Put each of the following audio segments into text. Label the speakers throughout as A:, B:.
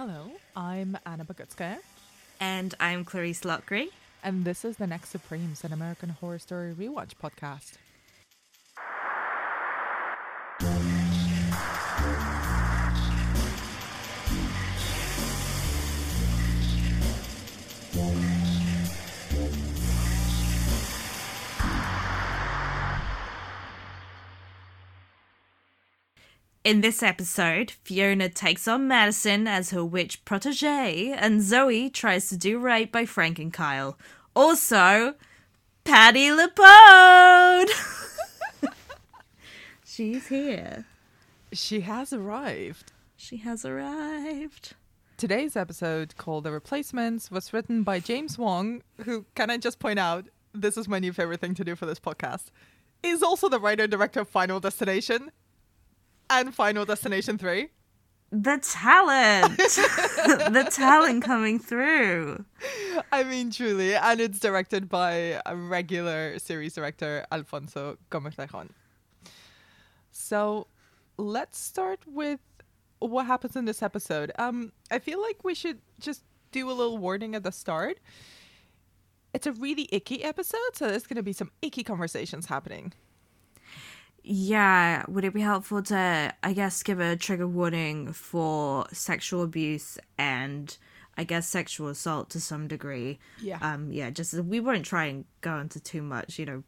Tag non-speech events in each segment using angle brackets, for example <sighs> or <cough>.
A: Hello, I'm Anna Bogutskaya,
B: And I'm Clarisse Loughrey.
A: and this is the Next Supremes, an American Horror Story rewatch podcast.
B: In this episode, Fiona takes on Madison as her witch protege, and Zoe tries to do right by FrankenKyle. Also, Patti LuPone! <laughs> She's here.
A: She has arrived.
B: She has arrived.
A: Today's episode, called The Replacements, was written by James Wong, who, can I just point out, this is my new favorite thing to do for this podcast, is also the writer director of Final Destination and Final Destination 3.
B: The talent! <laughs> the talent coming through.
A: I mean, truly. And it's directed by a regular series director, Alfonso Gomez Rejon. So let's start with what happens in this episode. Um, I feel like we should just do a little warning at the start. It's a really icky episode, so there's going to be some icky conversations happening.
B: Yeah, would it be helpful to, I guess, give a trigger warning for sexual abuse and I guess sexual assault to some degree?
A: Yeah.
B: Um, yeah, just we won't try and go into too much, you know,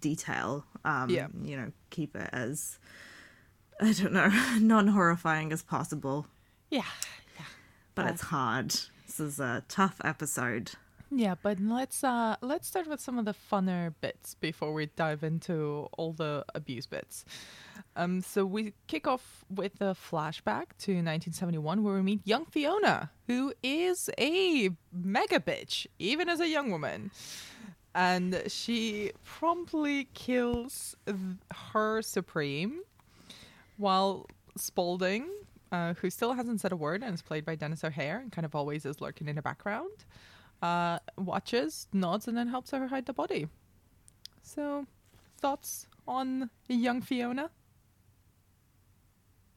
B: detail. Um,
A: Yeah.
B: you know, keep it as I don't know, <laughs> non horrifying as possible.
A: Yeah. Yeah.
B: But
A: Uh,
B: it's hard. This is a tough episode.
A: Yeah, but let's uh let's start with some of the funner bits before we dive into all the abuse bits. Um so we kick off with a flashback to 1971 where we meet young Fiona, who is a mega bitch even as a young woman. And she promptly kills th- her supreme while Spaulding, uh, who still hasn't said a word and is played by Denis O'Hare and kind of always is lurking in the background, uh, watches, nods, and then helps her hide the body. So, thoughts on young Fiona?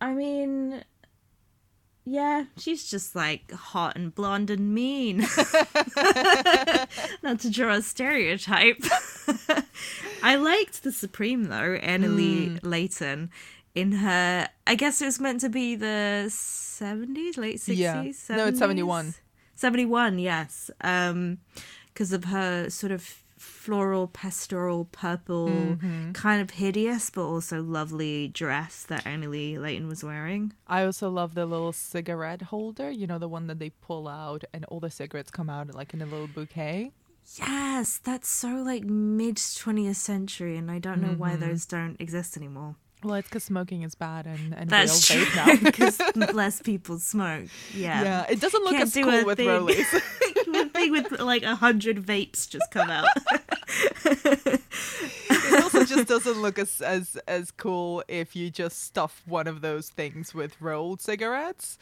B: I mean, yeah, she's just like hot and blonde and mean. <laughs> Not to draw a stereotype. <laughs> I liked the Supreme though, Anna Leigh Leighton, in her. I guess it was meant to be the 70s, late 60s.
A: Yeah. No, it's 71.
B: 70s? 71, yes. Um, because of her sort of floral, pastoral, purple,
A: Mm-hmm.
B: kind of hideous but also lovely dress that Emily Leighton was wearing.
A: I also love the little cigarette holder, you know, the one that they pull out and all the cigarettes come out like in a little bouquet.
B: Yes, that's so like mid 20th century, and I don't know why
A: Mm-hmm.
B: those don't exist anymore.
A: Well, it's because smoking is bad and, and
B: That's true <laughs> because <laughs> less people smoke. Yeah,
A: Yeah, it doesn't look
B: Can't
A: as
B: do
A: cool with
B: thing.
A: Rollies. <laughs>
B: Thing with like a hundred vapes just come out.
A: it also just doesn't look as as as cool if you just stuff one of those things with rolled cigarettes.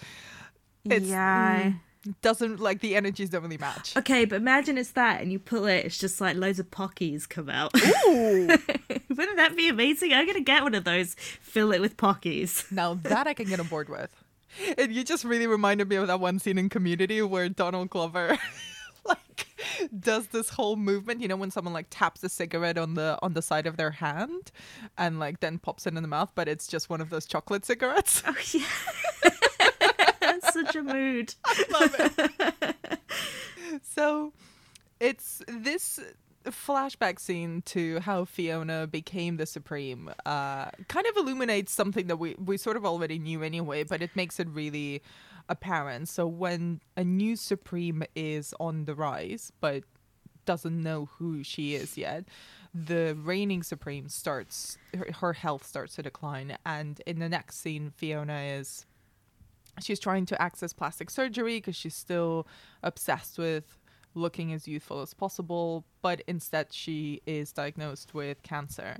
A: It's,
B: yeah.
A: mm, doesn't like the energies don't really match.
B: Okay, but imagine it's that, and you pull it. It's just like loads of pockies come out.
A: Ooh, <laughs>
B: Wouldn't that be amazing? I'm gonna get one of those. Fill it with pockies. <laughs>
A: now that I can get on board with. And you just really reminded me of that one scene in Community where Donald Glover. <laughs> like does this whole movement you know when someone like taps a cigarette on the on the side of their hand and like then pops it in the mouth but it's just one of those chocolate cigarettes
B: Oh yeah, such a mood. <laughs> I love it. <laughs>
A: so it's this flashback scene to how Fiona became the Supreme uh, kind of illuminates something that we, we sort of already knew anyway, but it makes it really apparent. So when a new Supreme is on the rise, but doesn't know who she is yet, the reigning Supreme starts, her, her health starts to decline. And in the next scene, Fiona is she's trying to access plastic surgery because she's still obsessed with looking as youthful as possible but instead she is diagnosed with cancer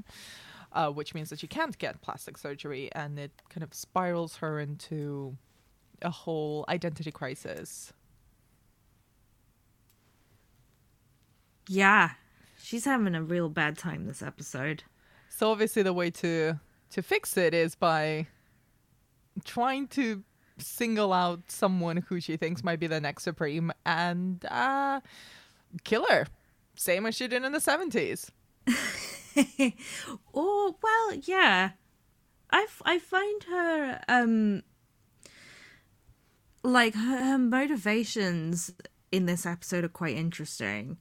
A: uh, which means that she can't get plastic surgery and it kind of spirals her into a whole identity crisis
B: Yeah, she's having a real bad time this episode.
A: so obviously the way to to fix it is by trying to single out someone who she thinks might be the next Supreme and uh, kill her. Same as she did in the 70s. <laughs>
B: oh well, yeah. I, f- I find her um like her, her motivations in this episode are quite interesting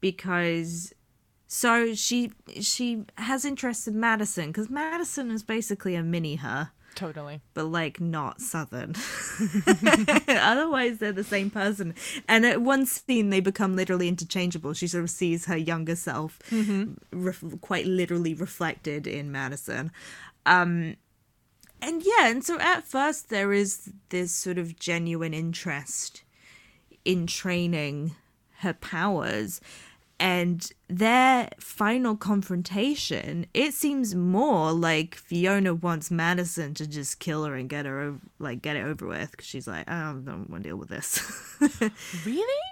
B: because so she she has interest in Madison because Madison is basically a mini her
A: Totally.
B: but like not southern. <laughs> Otherwise they're the same person. And at one scene they become literally interchangeable. She sort of sees her younger self ref- quite literally reflected in madison. Um and yeah and so at first there is this sort of genuine interest in training her powers and their final confrontation it seems more like fiona wants madison to just kill her and get her over, like get it over with because she's like i don't, don't want to deal with this <laughs>
A: Really?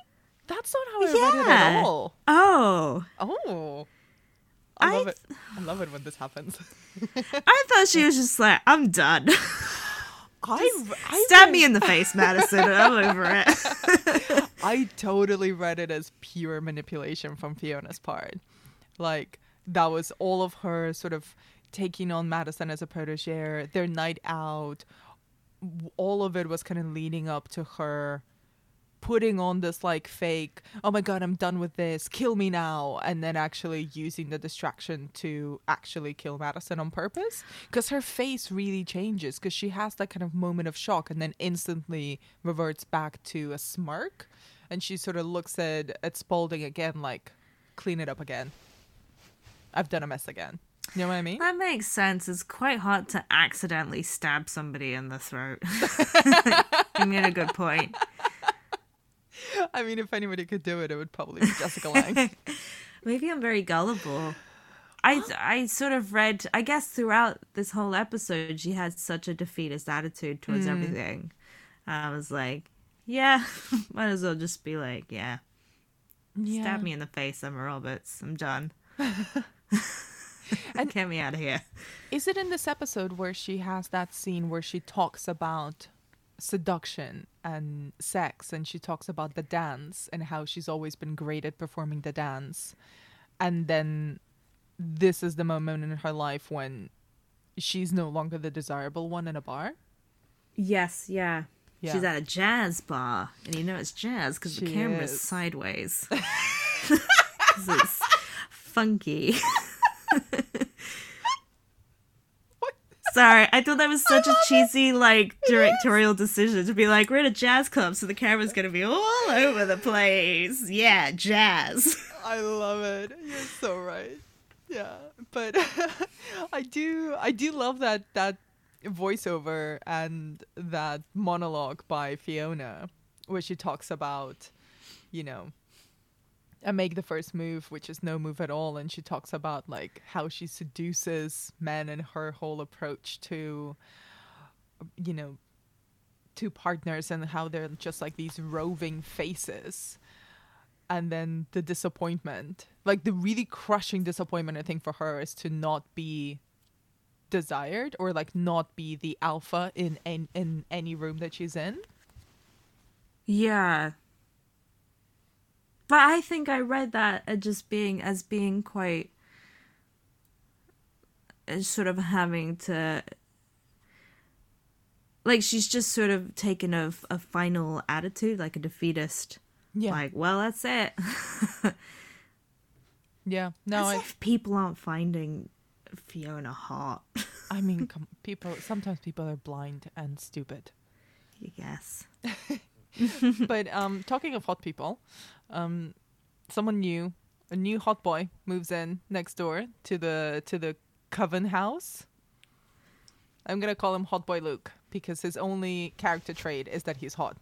A: That's not how I read it at all.
B: oh
A: Oh. I
B: I
A: love it. I love it when this happens. <laughs>
B: i thought she <laughs> was just like i'm done
A: I, I
B: stab
A: read-
B: me in the face madison and i'm over it <laughs>
A: I totally read it as pure manipulation from Fiona's part. Like that was all of her sort of taking on Madison as a protege, their night out. All of it was kind of leading up to her putting on this like fake, oh my god, I'm done with this, kill me now, and then actually using the distraction to actually kill Madison on purpose. Because her face really changes, because she has that kind of moment of shock and then instantly reverts back to a smirk. And she sort of looks at, at Spaulding again, like, clean it up again. I've done a mess again. You know what I mean?
B: That makes sense. It's quite hard to accidentally stab somebody in the throat. <laughs> <laughs> you made a good point.
A: I mean, if anybody could do it, it would probably be Jessica Lange. <laughs>
B: Maybe I'm very gullible. I I sort of read. I guess throughout this whole episode, she had such a defeatist attitude towards hmm. everything. I was like, yeah, <laughs> might as well just be like, yeah, stab me in the face, Emma Roberts. I'm done. <laughs> and Get me out of here.
A: Is it in this episode where she has that scene where she talks about seduction and sex and she talks about the dance and how she's always been great at performing the dance? And then this is the moment in her life when she's no longer the desirable one in a bar?
B: Yes, yeah.
A: Yeah.
B: She's at a jazz bar, and you know it's jazz because the camera's
A: is.
B: sideways. <laughs> <laughs> it's funky. <laughs> Sorry, I thought that was such a cheesy, like, directorial decision to be like, we're at a jazz club, so the camera's gonna be all over the place. Yeah, jazz. <laughs>
A: I love it. You're so right. Yeah, but <laughs> I do I do love that that voiceover and that monologue by Fiona where she talks about, you know, I make the first move, which is no move at all, and she talks about like how she seduces men and her whole approach to you know to partners and how they're just like these roving faces and then the disappointment like the really crushing disappointment i think for her is to not be desired or like not be the alpha in in, in any room that she's in
B: Yeah. But I think I read that as just being as being quite as sort of having to like she's just sort of taken a, a final attitude like a defeatist.
A: Yeah.
B: Like well that's it. <laughs>
A: Yeah. No
B: as
A: I,
B: if people aren't finding fiona hot. <laughs>
A: I mean people sometimes people are blind and stupid.
B: Guess. <laughs>
A: But um talking of hot people um someone new a new hot boy moves in next door to the to the coven house. I'm gonna call him hot boy luke because his only character trait is that he's hot.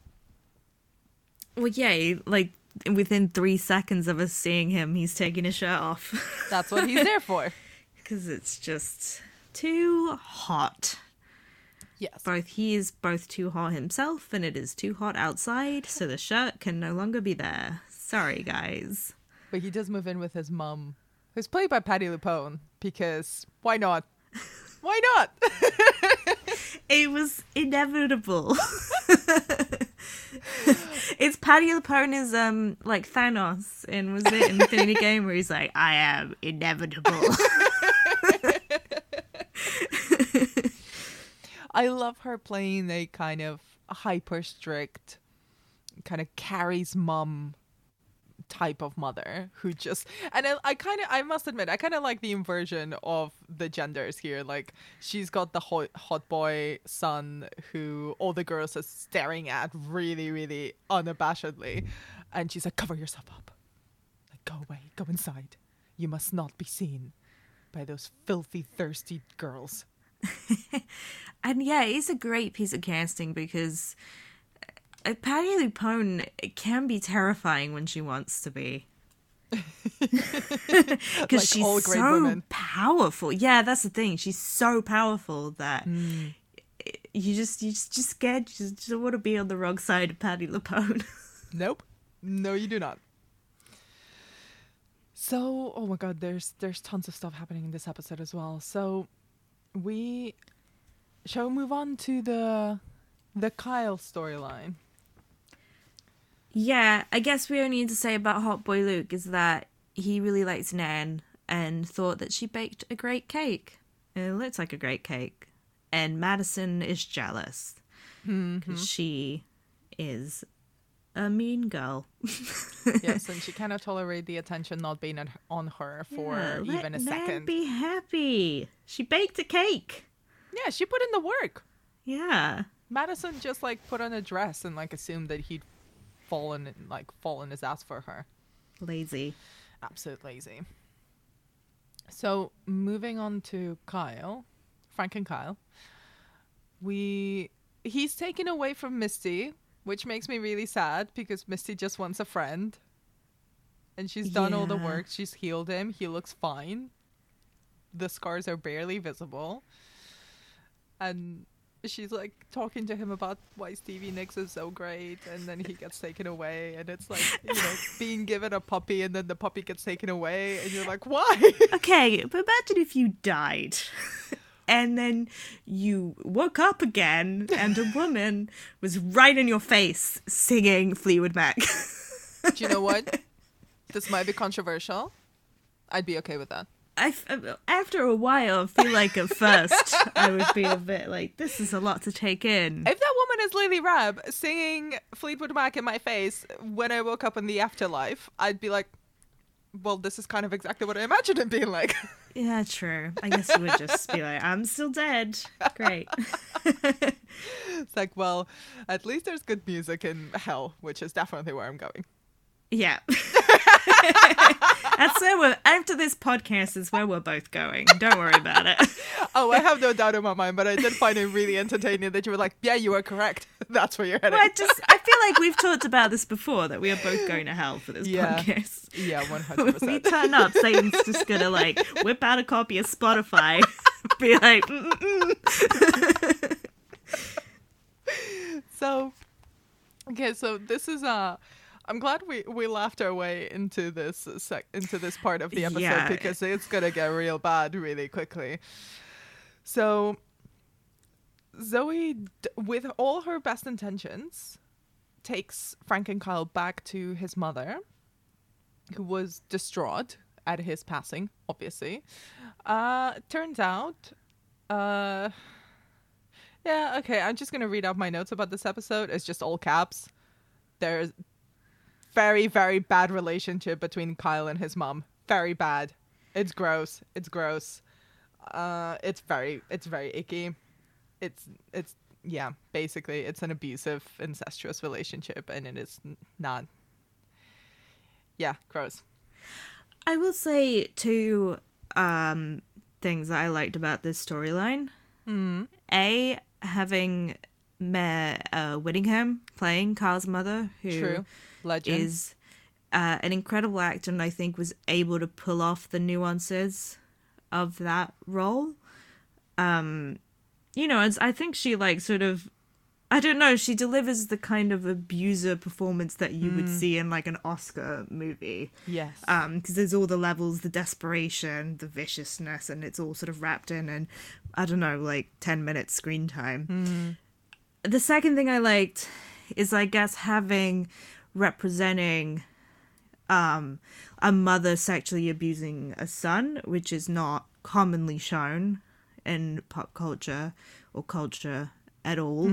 B: Well yeah like within three seconds of us seeing him he's taking his shirt off. <laughs>
A: That's what he's there for.
B: Because it's just too hot.
A: yes.
B: Both he is both too hot himself, and it is too hot outside, so the shirt can no longer be there. Sorry, guys.
A: but he does move in with his mum who's played by Patti LuPone because why not why not <laughs>
B: it was inevitable. <laughs> it's Patti LuPone is um like Thanos in was it Infinity Game where he's like, I am inevitable. <laughs>
A: I love her playing a kind of hyper strict, kind of Carrie's mom type of mother who just and I, I kind of I must admit I kind of like the inversion of the genders here. Like she's got the hot, hot boy son who all the girls are staring at really really unabashedly, and she's like, "Cover yourself up, like go away, go inside. You must not be seen by those filthy thirsty girls." <laughs>
B: and yeah, it's a great piece of casting because Patti LuPone can be terrifying when she wants to be. <laughs> Because
A: Like
B: she's so
A: women.
B: powerful. Yeah, that's the thing. She's so powerful that
A: Mm.
B: you just you just just scared. You just, just want to be on the wrong side of Patti LuPone. <laughs>
A: Nope. No, you do not. So, oh my god, there's there's tons of stuff happening in this episode as well. So, we shall we move on to the the Kyle storyline.
B: Yeah, I guess we only need to say about Hot Boy Luke is that he really likes Nan and thought that she baked a great cake. It looks like a great cake, and Madison is jealous. Mm-hmm. because she is a mean girl. <laughs>
A: yes, and <laughs> she cannot tolerate the attention not being on, her for
B: Yeah,
A: even a
B: Nan
A: second.
B: Be happy. She baked a cake.
A: yeah, she put in the work.
B: Yeah.
A: Madison just like put on a dress and like assumed that he'd fallen like fallen his ass for her.
B: Lazy.
A: absolute lazy. So moving on to Kyle, FrankenKyle, we he's taken away from Misty, which makes me really sad because Misty just wants a friend, and she's done all the work. She's healed him. He looks fine. The scars are barely visible, and she's like talking to him about why Stevie Nicks is so great, and then he gets taken away, and it's like you know <laughs> being given a puppy, and then the puppy gets taken away, and you're like, <laughs> why?
B: Okay, but imagine if you died. <laughs> And then you woke up again, and a woman was right in your face singing Fleetwood Mac.
A: Do you know what? This might be controversial. I'd be okay with that.
B: I f- uh, after a while, I feel like at first I would be a bit like, this is a lot to take in.
A: If that woman is Lily Rabe singing Fleetwood Mac in my face when I woke up in the afterlife, I'd be like, well, this is kind of exactly what I imagined it being like. <laughs>
B: Yeah, true. I guess you would just be like, I'm still dead. Great. <laughs>
A: it's like, well, at least there's good music in hell, which is definitely where I'm going.
B: Yeah. <laughs> That's where we're, after this podcast is where we're both going. Don't worry about it. <laughs>
A: Oh, I have no doubt in my mind, but I did find it really entertaining that you were like, yeah, you are correct. <laughs> That's where you're heading.
B: Well, I just, I feel like we've talked about this before that we are both going to hell for this
A: Yeah.
B: podcast.
A: Yeah,
B: 100%. <laughs> We turn up, Satan's just gonna like whip out a copy of Spotify, be like.
A: So, okay, so this is uh I'm glad we we laughed our way into this sec- into this part of the episode
B: Yeah.
A: because it's gonna get real bad really quickly. So, Zoe, d- with all her best intentions, takes FrankenKyle back to his mother, who was distraught at his passing. Obviously, uh, turns out, uh. Yeah, okay. I'm just gonna read out my notes about this episode. It's just all caps. There's very, very bad relationship between Kyle and his mom. Very bad. It's gross. It's gross. Uh, it's very, it's very icky. It's, it's, yeah. Basically, it's an abusive, incestuous relationship, and it is not. Yeah, gross.
B: I will say two um, things that I liked about this storyline.
A: Mm.
B: A having Mare uh, Winningham playing Carl's mother, who
A: True. Legend.
B: is uh, an incredible actor and I think was able to pull off the nuances of that role. Um, you know, it's, I think she like sort of I don't know. She delivers the kind of abuser performance that you would see in like an Oscar movie.
A: Yes.
B: Um, because there's all the levels, the desperation, the viciousness, and it's all sort of wrapped in, and I don't know, like ten minutes screen time. The second thing I liked is, I guess, having representing um a mother sexually abusing a son, which is not commonly shown in pop culture or culture at all.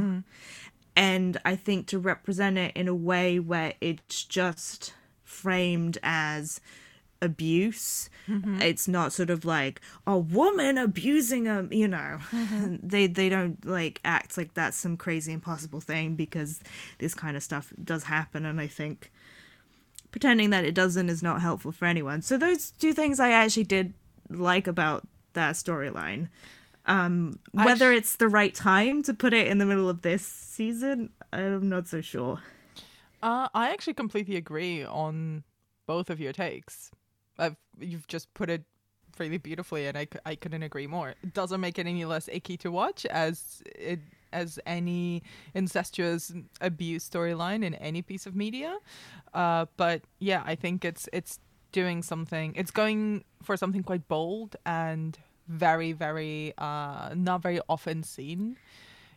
B: And I think to represent it in a way where it's just framed as abuse, it's not sort of like a woman abusing a, you know, <laughs> they they don't like act like that's some crazy impossible thing because this kind of stuff does happen, and I think pretending that it doesn't is not helpful for anyone. So those two things I actually did like about that storyline. Um, whether
A: sh-
B: it's the right time to put it in the middle of this season, I'm not so sure.
A: Uh, I actually completely agree on both of your takes. I've, you've just put it really beautifully, and I, I couldn't agree more. It doesn't make it any less icky to watch as it as any incestuous abuse storyline in any piece of media. Uh, but yeah, I think it's it's doing something. It's going for something quite bold and very very uh, not very often seen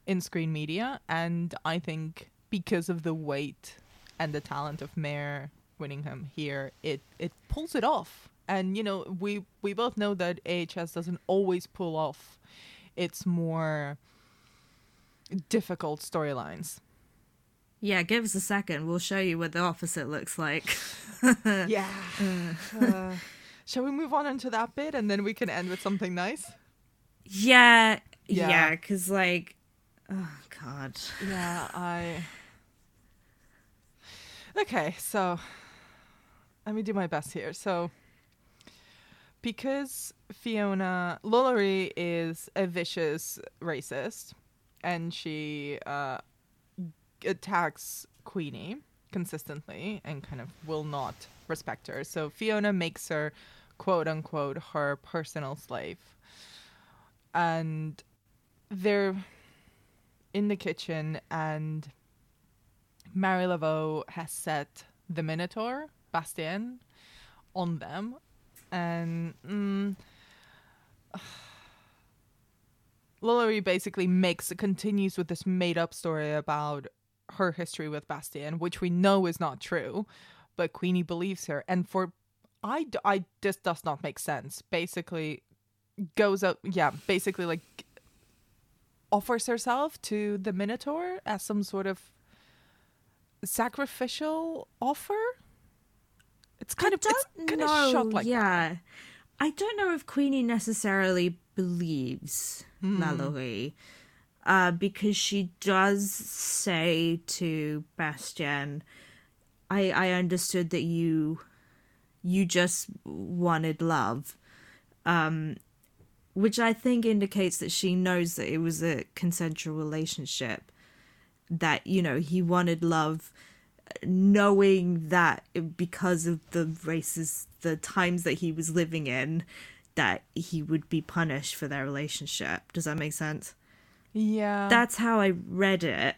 A: in screen media, and I think because of the weight and the talent of Mare Winningham here, it it pulls it off. And you know, we we both know that AHS doesn't always pull off its more difficult storylines.
B: Yeah, give us a second. We'll show you what the opposite looks like. <laughs>
A: Yeah. Uh, shall we move on into that bit and then we can end with something nice?
B: yeah,
A: Yeah.
B: yeah, because like, oh god,
A: Yeah, I. Okay, so let me do my best here. So, because Fiona Lalaurie is a vicious racist, and she uh, attacks Queenie consistently and kind of will not respect her. So Fiona makes her, quote unquote, her personal slave, and they're in the kitchen and Marie Laveau has set the Minotaur, Bastien, on them. And mm, <sighs> Lalaurie basically makes continues with this made up story about her history with Bastien, which we know is not true, but Queenie believes her. And for I, I this does not make sense. Basically, goes up, yeah, basically like offers herself to the Minotaur as some sort of sacrificial offer. It's kind
B: I
A: of it's kind
B: know.
A: of shot like that.
B: yeah, I don't know if Queenie necessarily believes
A: Hmm.
B: Lalaurie, uh, because she does say to Bastien, "I I understood that you you just wanted love." Um, which I think indicates that she knows that it was a consensual relationship. That you know he wanted love, knowing that because of the races, the times that he was living in, that he would be punished for their relationship. Does that make sense?
A: Yeah.
B: That's how I read it.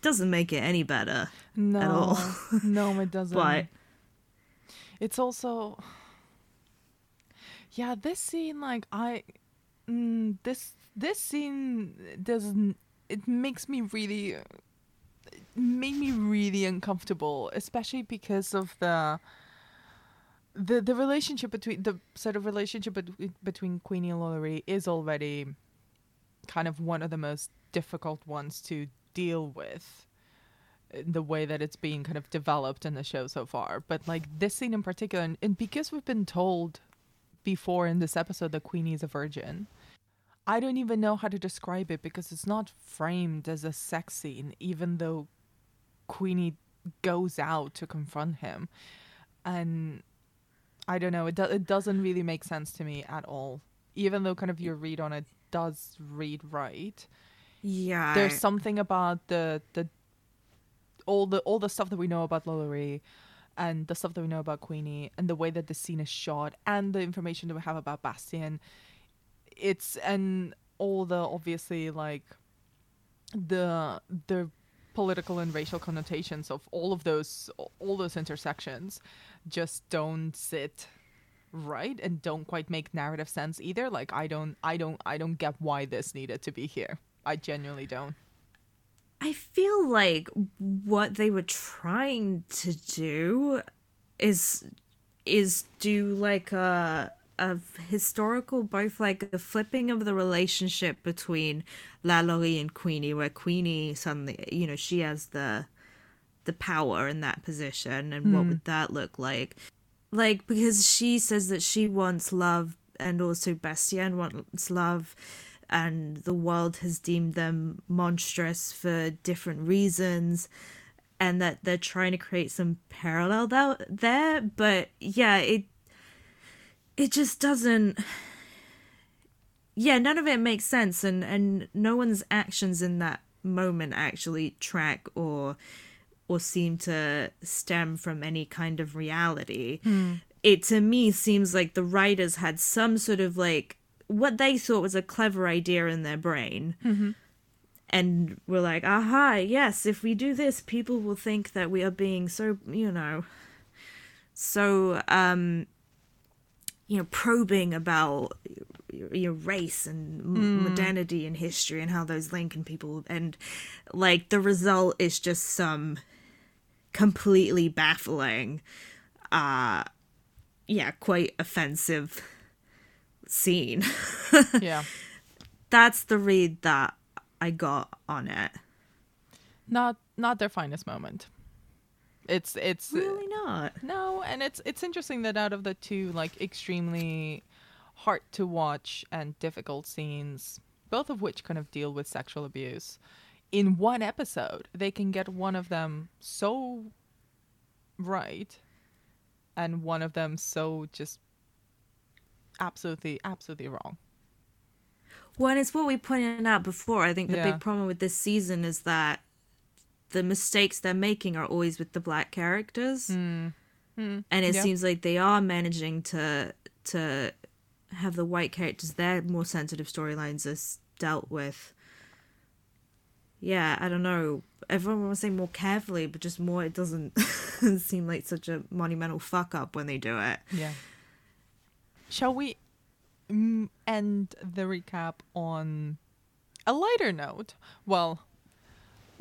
B: Doesn't make it any better.
A: no, at
B: all. <laughs>
A: no, it doesn't.
B: But
A: it's also yeah this scene like i mm, this this scene doesn't it makes me really made me really uncomfortable especially because of the the the relationship between the sort of relationship between, between queenie and Lalaurie is already kind of one of the most difficult ones to deal with uh, the way that it's being kind of developed in the show so far. But like this scene in particular, and, and because we've been told before in this episode that Queenie is a virgin, I don't even know how to describe it because it's not framed as a sex scene, even though Queenie goes out to confront him. And I don't know, it, do- it doesn't really make sense to me at all. Even though kind of your read on it does read right
B: yeah,
A: there's something about the the all the all the stuff that we know about Lalaurie and the stuff that we know about Queenie and the way that the scene is shot and the information that we have about Bastien it's and all the obviously like the the political and racial connotations of all of those all those intersections just don't sit right and don't quite make narrative sense either. Like i don't i don't i don't get why this needed to be here. I genuinely don't.
B: I feel like what they were trying to do is is do like a a historical both like the flipping of the relationship between Lalaurie and Queenie where Queenie suddenly you know she has the the power in that position and what hmm. would that look like? Like because she says that she wants love and also Bastien wants love and the world has deemed them monstrous for different reasons and that they're trying to create some parallel there. But yeah it it just doesn't yeah none of it makes sense and and no one's actions in that moment actually track or or seem to stem from any kind of reality. It to me seems like the writers had some sort of like what they thought was a clever idea in their brain and were like aha yes if we do this people will think that we are being so you know so um you know probing about your, race and m- modernity and history and how those link and people and like the result is just some completely baffling uh yeah quite offensive scene. <laughs>
A: Yeah.
B: That's the read that i got on it.
A: Not not their finest moment it's it's
B: really not
A: No, and it's it's interesting that out of the two like extremely hard to watch and difficult scenes, both of which kind of deal with sexual abuse, in one episode, they can get one of them so right and one of them so just absolutely absolutely wrong.
B: Well, and it's what we pointed out before. I think the
A: Yeah.
B: big problem with this season is that the mistakes they're making are always with the black characters, and it
A: yeah.
B: seems like they are managing to to have the white characters their more sensitive storylines is dealt with. Yeah, I don't know. Everyone was saying more carefully, but just more. It doesn't <laughs> seem like such a monumental fuck up when they do it.
A: Yeah. Shall we mm, end the recap on a lighter note? Well,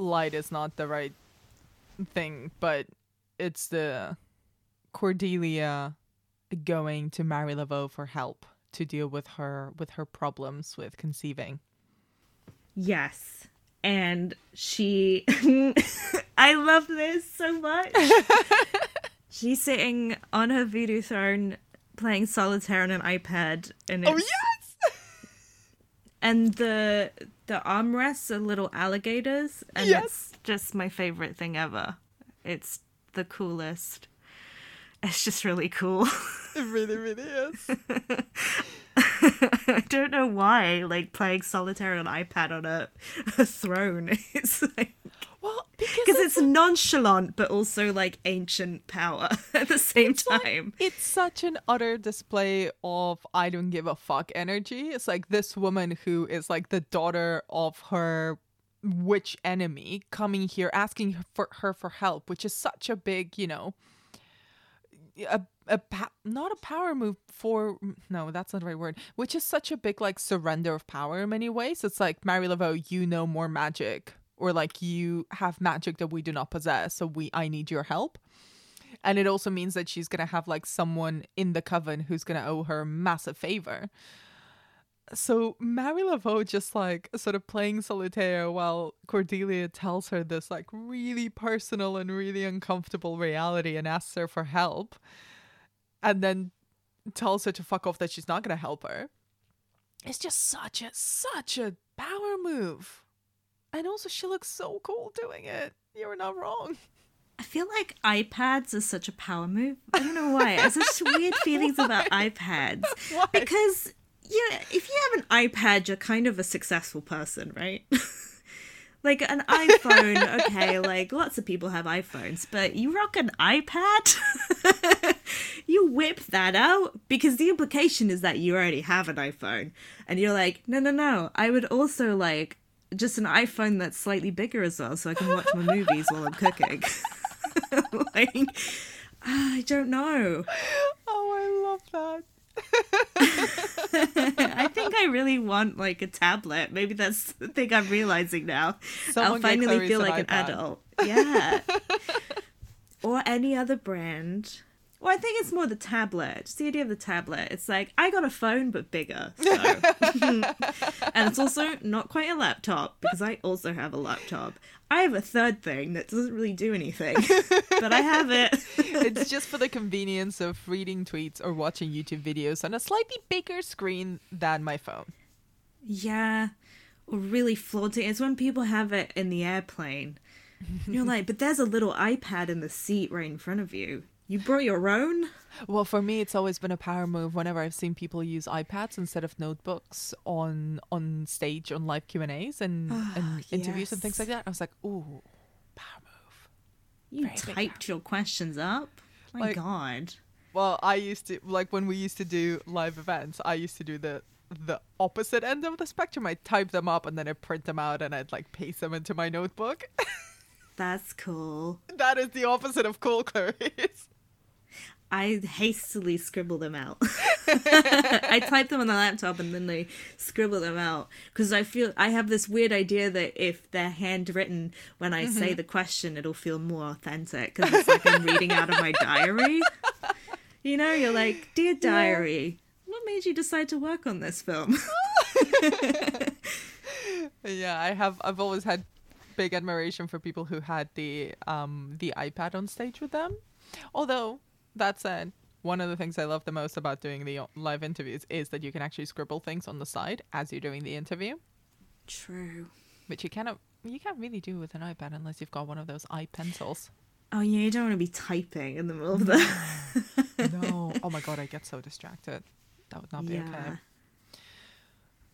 A: light is not the right thing, but it's the Cordelia going to Marie Laveau for help to deal with her with her problems with conceiving.
B: Yes. And she <laughs> I love this so much. <laughs> She's sitting on her voodoo throne playing solitaire on an iPad and oh, it's,
A: Oh yes! <laughs>
B: and the the armrests are little alligators and
A: Yes.
B: it's just my favorite thing ever. It's the coolest. It's just really cool. <laughs>
A: It really, really is. <laughs>
B: I don't know why, like playing solitaire on an iPad on a, a throne. <laughs> It's like
A: Well, because
B: because it's nonchalant but also like ancient power <laughs> at the same
A: It's like-
B: time.
A: it's such an utter display of I don't give a fuck energy. It's like this woman who is like the daughter of her witch enemy coming here asking for her for help, which is such a big, you know, a a pa- not a power move for no, that's not the right word. Which is such a big like surrender of power in many ways. It's like Marie Laveau, you know more magic, or like you have magic that we do not possess, so we I need your help and it also means that she's gonna have like someone in the coven who's gonna owe her massive favor. So Marie Laveau just like sort of playing solitaire while Cordelia tells her this like really personal and really uncomfortable reality and asks her for help, and then tells her to fuck off that she's not gonna help her. It's just such a such a power move, and also she looks so cool doing it. You're not wrong.
B: I feel like iPads are such a power move. I don't know why. I have such <laughs> weird feelings about iPads.
A: Why?
B: Because yeah, if you have an iPad, you're kind of a successful person, right? <laughs> like an iPhone, okay, <laughs> like lots of people have iPhones, but you rock an iPad? You whip that out because the implication is that you already have an iPhone. And you're like, no, no, no. I would also like just an iPhone that's slightly bigger as well, so I can watch my movies while I'm cooking. <laughs> like, ah, I don't know.
A: Oh, I love that. <laughs>
B: I think I really want like a tablet. Maybe that's the thing I'm realizing now.
A: Someone
B: I'll finally feel like an
A: iPad.
B: adult. Yeah. <laughs> or any other brand. Well, I think it's more the tablet. Just the idea of the tablet. It's like I got a phone but bigger. So. <laughs> and it's also not quite a laptop because I also have a laptop. I have a third thing that doesn't really do anything, <laughs> but I have it.
A: it's just for the convenience of reading tweets or watching YouTube videos on a slightly bigger screen than my phone.
B: Yeah. Or really flaunting. It's when people have it in the airplane. And you're <laughs> like, but there's a little iPad in the seat right in front of you. You brought your own?
A: Well, for me, it's always been a power move whenever I've seen people use iPads instead of notebooks on on stage on live Q and A's and, ah, and interviews and things like that. I was like, ooh, power move.
B: You
A: Very
B: typed your questions up? My
A: Like-
B: god.
A: Well, I used to like when we used to do live events. I used to do the the opposite end of the spectrum. I type them up and then I print them out and I'd like paste them into my notebook. <laughs>
B: That's cool.
A: that is the opposite of cool, Clarisse.
B: I hastily scribble them out. <laughs> I type them on the laptop and then I scribble them out because I feel I have this weird idea that if they're handwritten, when I say the question, it'll feel more authentic because it's like I'm reading out of my diary. You know, you're like, dear diary, what made you decide to work on this film? <laughs> <laughs>
A: Yeah, I have. I've always had big admiration for people who had the um the iPad on stage with them. Although that said, one of the things I love the most about doing the live interviews is that you can actually scribble things on the side as you're doing the interview,
B: True.
A: which you cannot you can't really do with an iPad unless you've got one of those iPencils.
B: Oh yeah, you don't want to be typing in the middle of the.
A: no, oh my god, I get so distracted. That would not be okay.
B: yeah.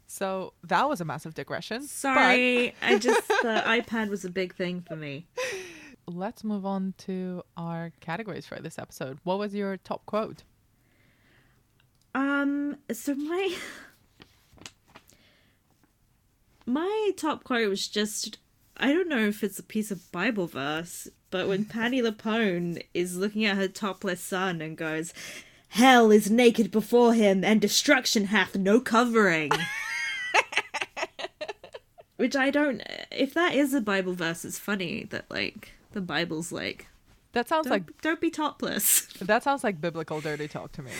A: So that was a massive digression. but-
B: Sorry, I just the <laughs> iPad was a big thing for me.
A: Let's move on to our categories for this episode. What was your top quote?
B: Um, so my my top quote was just I don't know if it's a piece of Bible verse, but when <laughs> Patti LuPone is looking at her topless son and goes, "Hell is naked before him, and destruction hath no covering." <laughs> Which I don't. If that is a Bible verse, it's funny that like the Bible's like,
A: That sounds
B: don't,
A: like
B: don't be topless. <laughs>
A: that sounds like biblical dirty talk to me.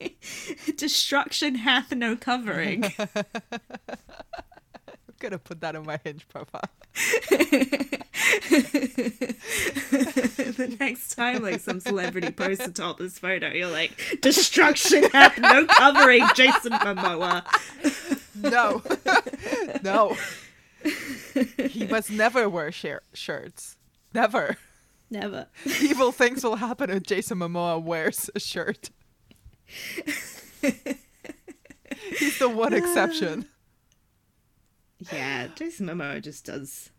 A: <laughs>
B: Destruction hath no covering. <laughs>
A: I'm gonna put that on my hinge profile.
B: the next time like some celebrity posts a topless photo, you're like, destruction hath no covering, Jason Momoa.
A: No, no. He <laughs> must never wear shir- shirts. Never.
B: Never. <laughs>
A: Evil things will happen if Jason Momoa wears a shirt. <laughs> He's the one exception. <sighs>
B: Yeah, Jason Momoa just does.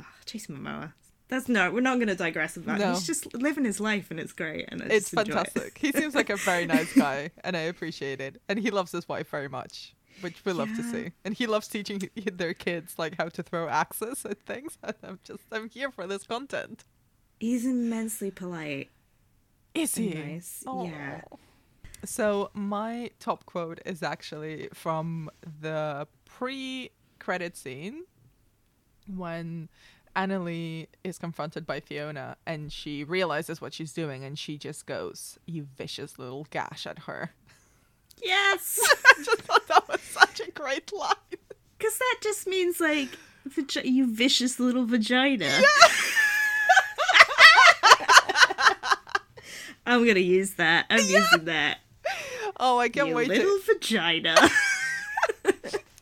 B: Ah, Jason Momoa. That's no, we're not going to digress about
A: No.
B: it. He's just living his life and it's great. And
A: It's
B: enjoy it.
A: fantastic. He seems like a very nice guy, and I appreciate it. And he loves his wife very much, which we love to see. And he loves teaching their kids like how to throw axes and things. <laughs> And I'm just, I'm here for this content.
B: He's immensely polite.
A: Is
B: and Nice. Yeah.
A: So my top quote is actually from the pre-credit scene when Anna Leigh is confronted by Fiona and she realizes what she's doing and she just goes, "You vicious little gash" at her.
B: Yes! <laughs>
A: I just thought that was such a great line.
B: Because that just means like, vagi- you vicious little vagina. <laughs> I'm gonna use that. I'm using that.
A: Oh, I can't
B: you
A: wait
B: little
A: to
B: vagina. <laughs>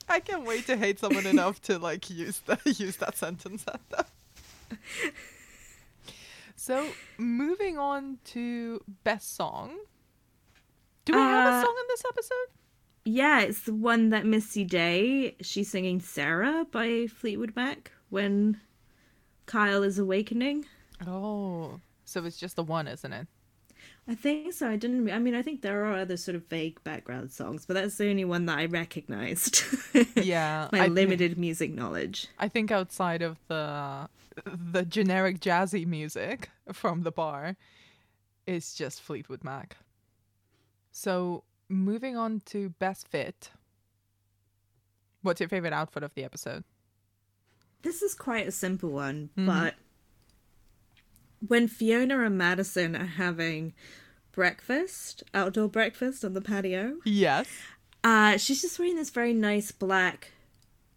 A: I can't wait to hate someone enough to like use that use that sentence at them. So moving on to best song. Do we have a
B: Uh,
A: song in this episode?
B: yeah, it's the one that Misty Day. She's singing "Sara" by Fleetwood Mac when Kyle is awakening.
A: Oh, so it's just the one, isn't it?
B: I think so. I didn't. I mean, I think there are other sort of vague background songs, but that's the only one that I recognized. <laughs>
A: Yeah,
B: My
A: I
B: limited music knowledge.
A: I think outside of the the generic jazzy music from the bar, it's just Fleetwood Mac. So moving on to best fit. What's your favorite outfit of the episode?
B: This is quite a simple one,
A: Mhm.
B: but when Fiona and Madison are having breakfast, outdoor breakfast on the patio,
A: Yes.
B: uh, she's just wearing this very nice black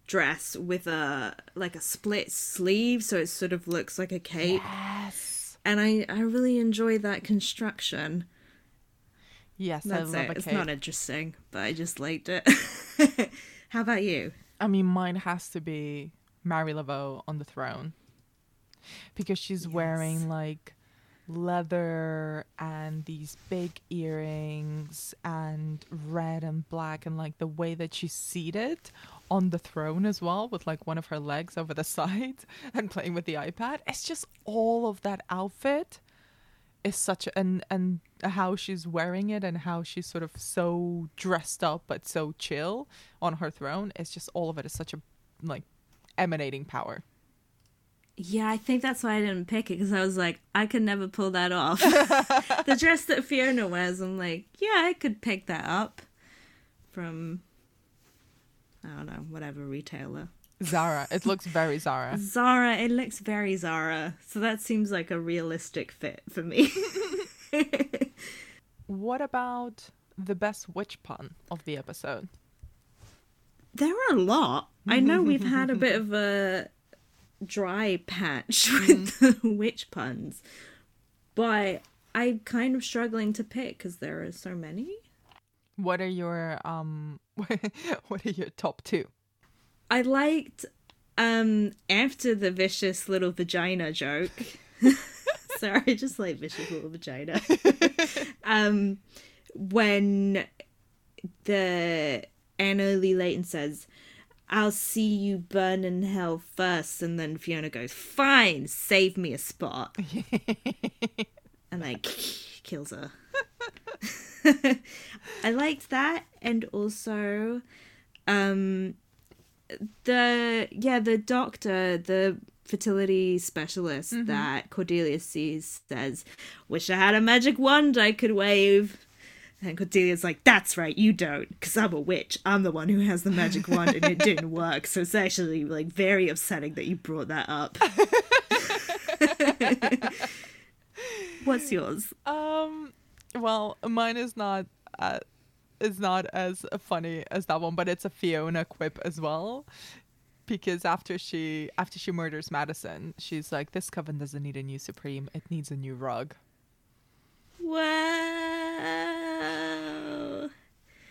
B: dress with a like a split sleeve, so it sort of looks like a cape.
A: Yes.
B: And I, I really enjoy that construction.
A: Yes,
B: That's
A: I love
B: it.
A: a
B: It's not interesting, but I just liked it. <laughs> How about you?
A: I mean, mine has to be Marie Laveau on the throne because she's wearing like leather and these big earrings and red and black and like the way that she's seated on the throne as well with like one of her legs over the <laughs> side and playing with the iPad. It's just all of that outfit is such a, and and how she's wearing it and how she's sort of so dressed up but so chill on her throne. It's just all of it is such a like emanating power.
B: Yeah, I think that's why I didn't pick it because I was like, I could never pull that off. <laughs> the dress that Fiona wears, I'm like, yeah, I could pick that up from, I don't know, whatever retailer.
A: Zara, it looks very Zara.
B: Zara, it looks very Zara. So that seems like a realistic fit for me. <laughs>
A: What about the best witch pun of the episode?
B: there are a lot. I know we've had a bit of a dry patch <laughs> with the witch puns, but I'm kind of struggling to pick because there are so many.
A: What are your um <laughs> what are your top 2?
B: I liked um after the vicious little vagina joke. <laughs> Sorry, just like vicious little vagina. <laughs> um when the Anna Leigh Leighton says, I'll see you burn in hell first and then Fiona goes, Fine, save me a spot. <laughs> and like kills her. I liked that and also um the yeah the doctor the fertility specialist that cordelia sees says wish i had a magic wand i could wave. And cordelia's like that's right you don't because i'm a witch. I'm the one who has the magic wand and it didn't <laughs> work. So it's actually like very upsetting that you brought that up. <laughs> <laughs> What's yours?
A: Um well, mine is not uh, is not as funny as that one, but it's a Fiona quip as well. Because after she after she murders Madison, she's like, "This coven doesn't need a new supreme; it needs a new rug."
B: wow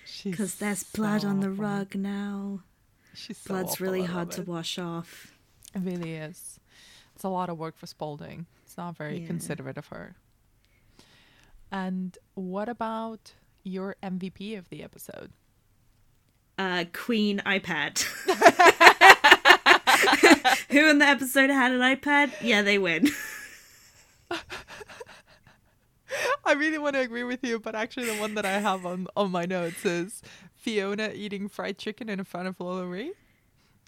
A: She's
B: because there's blood on the
A: so funny.
B: rug now
A: She's so
B: blood's
A: awful,
B: really hard to wash off
A: It really is. It's a lot of work for Spalding. It's not very
B: Yeah.
A: considerate of her. And what about your MVP of the episode?
B: uh queen ipad <laughs> <laughs> who in the episode had an ipad yeah they win
A: I really want to agree with you, but actually, the one that I have on, on my notes is Fiona eating fried chicken in front of Lalaurie.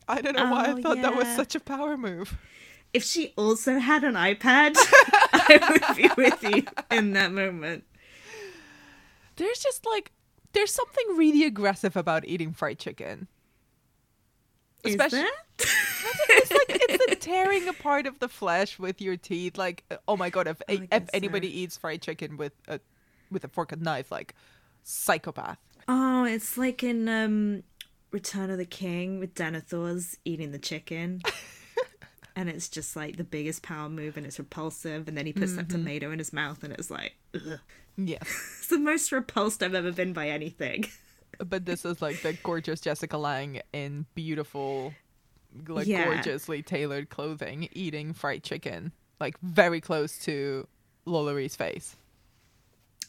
A: I don't know why I
B: Oh,
A: thought that was such a power move.
B: if she also had an ipad <laughs> i would be with you in that moment
A: There's just like, there's something really aggressive about eating fried chicken.
B: is
A: Especially- It's like it's the <laughs> tearing apart of the flesh with your teeth. Like, uh, oh my god, if
B: I
A: if
B: guess so.
A: anybody eats fried chicken with a with a fork and knife, like psychopath.
B: oh it's like in um return of the king with denethor's eating the chicken <laughs> and it's just like the biggest power move and it's repulsive and then he puts that mm-hmm. tomato in his mouth and it's like ugh.
A: Yes, <laughs>
B: it's the most repulsed i've ever been by anything <laughs>
A: but this is like the gorgeous Jessica Lange in beautiful, like
B: Yeah.
A: gorgeously tailored clothing, eating fried chicken, like very close to Lola face.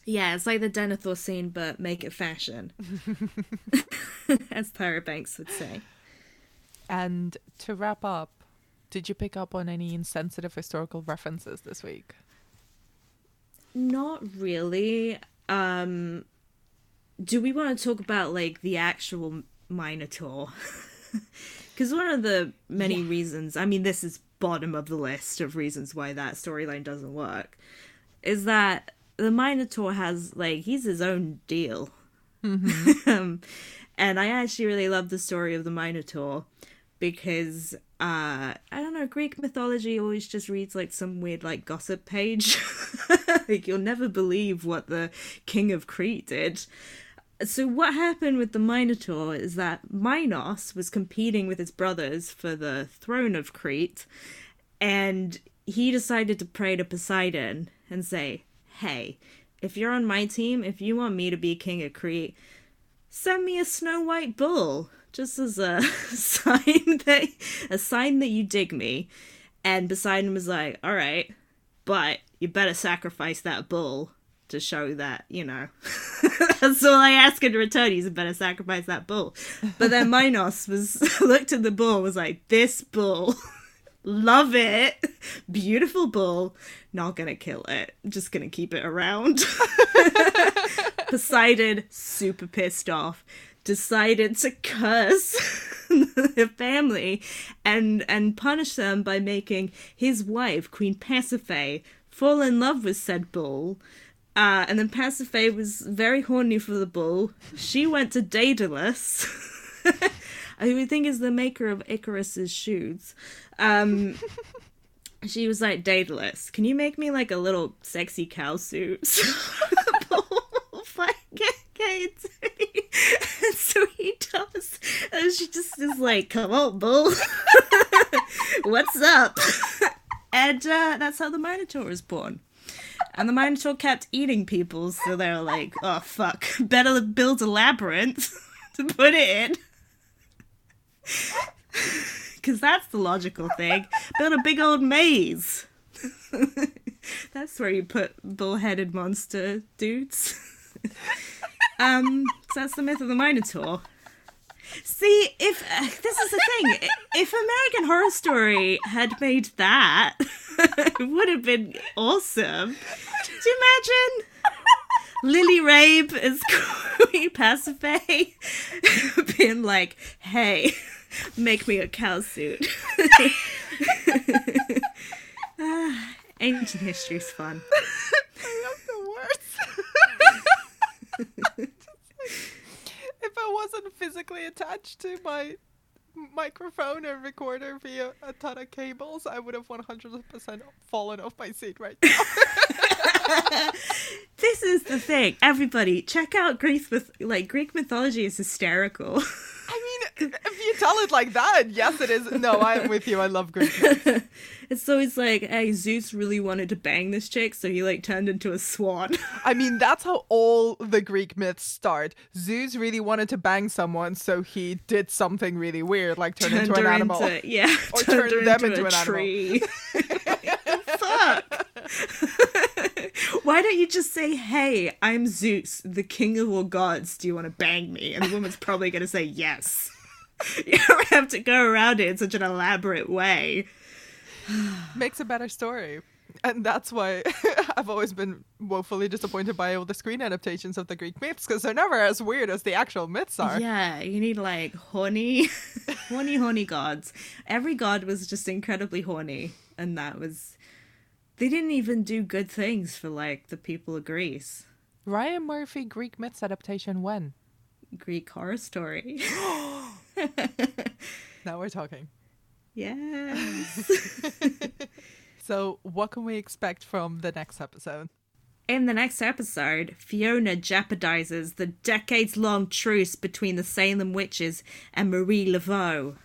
B: Yeah, it's like the Denethor scene, but make it fashion. <laughs> As Tyra Banks would say.
A: And to wrap up, did you pick up on any insensitive historical references this week?
B: Not really. Um do we want to talk about like the actual Minotaur? <laughs> Cuz one of the many reasons, I mean this is bottom of the list of reasons why that storyline doesn't work, is that the Minotaur has like he's his own deal. <laughs> um, and I actually really love the story of the Minotaur because uh I don't know, Greek mythology always just reads like some weird like gossip page. <laughs> like you'll never believe what the king of Crete did. So what happened with the Minotaur is that Minos was competing with his brothers for the throne of Crete and he decided to pray to Poseidon and say, "Hey, if you're on my team, if you want me to be king of Crete, send me a snow white bull just as a <laughs> sign that a sign that you dig me. And poseidon was like all right but you better sacrifice that bull to show that you know. <laughs> That's all i ask in return you better sacrifice that bull. But then <laughs> minos was looked at the bull was like this bull love it. Beautiful bull not gonna kill it. Just gonna keep it around. Poseidon, super pissed off, decided to curse <laughs> the family and and punish them by making his wife, Queen Pasiphae, fall in love with said bull. Uh, and then Pasiphae was very horny for the bull. She went to Daedalus, <laughs> who we think is the maker of Icarus's shoes. Um, <laughs> she was like, Daedalus, can you make me like a little sexy cow suit? <laughs> and so he does. And she just is like, come on, bull. <laughs> What's up? And uh, that's how the Minotaur was born. And the Minotaur kept eating people, so they were like, oh fuck, better build a labyrinth <laughs> to put it in. Because that's the logical thing. Build a big old maze. that's where you put bull-headed monster dudes. Um, so that's the myth of the Minotaur. See, if uh, this is the thing, if American Horror Story had made that, <laughs> it would have been awesome. Do you imagine Lily Rabe as <laughs> Queen Pasiphae <laughs> being like, "Hey, make me a cow suit." ah, ancient history's fun.
A: That's the worst. I wasn't physically attached to my microphone and recorder via a ton of cables, I would have 100% fallen off my seat right now. <laughs>
B: this is the thing. Everybody, check out Greek myth- like Greek mythology is hysterical. <laughs>
A: I <laughs> if you tell it like that, yes, it is. No, I'm with you. I love Greek myths.
B: it's always like, hey, Zeus really wanted to bang this chick, so he like turned into a swan. <laughs>
A: I mean, that's how all the Greek myths start. Zeus really wanted to bang someone, so he did something really weird, like turn
B: Turned
A: into an animal.
B: into- yeah, <laughs>
A: Or
B: turned
A: turn
B: her
A: them
B: into,
A: into
B: a
A: an
B: tree. Fuck. Why don't you just say, "Hey, I'm Zeus, the king of all gods. Do you want to bang me?" And the woman's probably gonna say yes. <laughs> You don't have to go around it in such an elaborate way. <sighs>
A: Makes a better story. And that's why <laughs> I've always been woefully disappointed by all the screen adaptations of the Greek myths because they're never as weird as the actual myths are.
B: Yeah, you need like horny, <laughs> horny, horny gods. Every god was just incredibly horny, and that was. They didn't even do good things for like the people of Greece.
A: Ryan Murphy Greek myths adaptation when?
B: Greek horror story. <gasps> <laughs>
A: Now we're talking.
B: yes. <laughs>
A: So, what can we expect from the next episode?
B: In the next episode, Fiona jeopardizes the decades long truce between the Salem witches and Marie Laveau.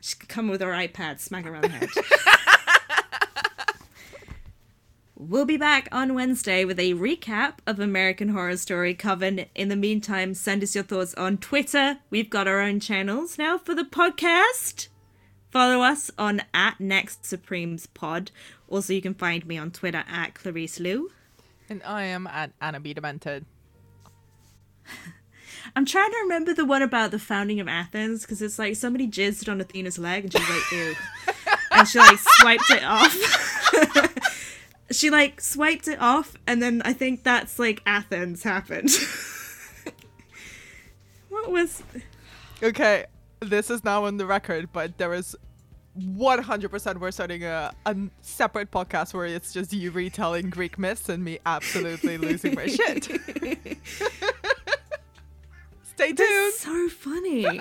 B: She can come with her iPad, smack her around the head. <laughs> we'll be back on Wednesday with a recap of American Horror Story Coven. In the meantime, send us your thoughts on Twitter. We've got our own channels now for the podcast. Follow us on at Next Supremes Pod. Also, you can find me on Twitter at Clarisse Lou.
A: And I am at Anna B. Demented. <laughs>
B: I'm trying to remember the one about the founding of Athens because it's like somebody jizzed on Athena's leg and she's like, ew. <laughs> and she like swiped it off. <laughs> she like swiped it off, and then I think that's like Athens happened. <laughs> what was?
A: Okay, this is now on the record, but there is 100% we're starting a, a separate podcast where it's just you retelling Greek myths and me absolutely losing my shit. <laughs> <laughs> Stay tuned.
B: That's so funny.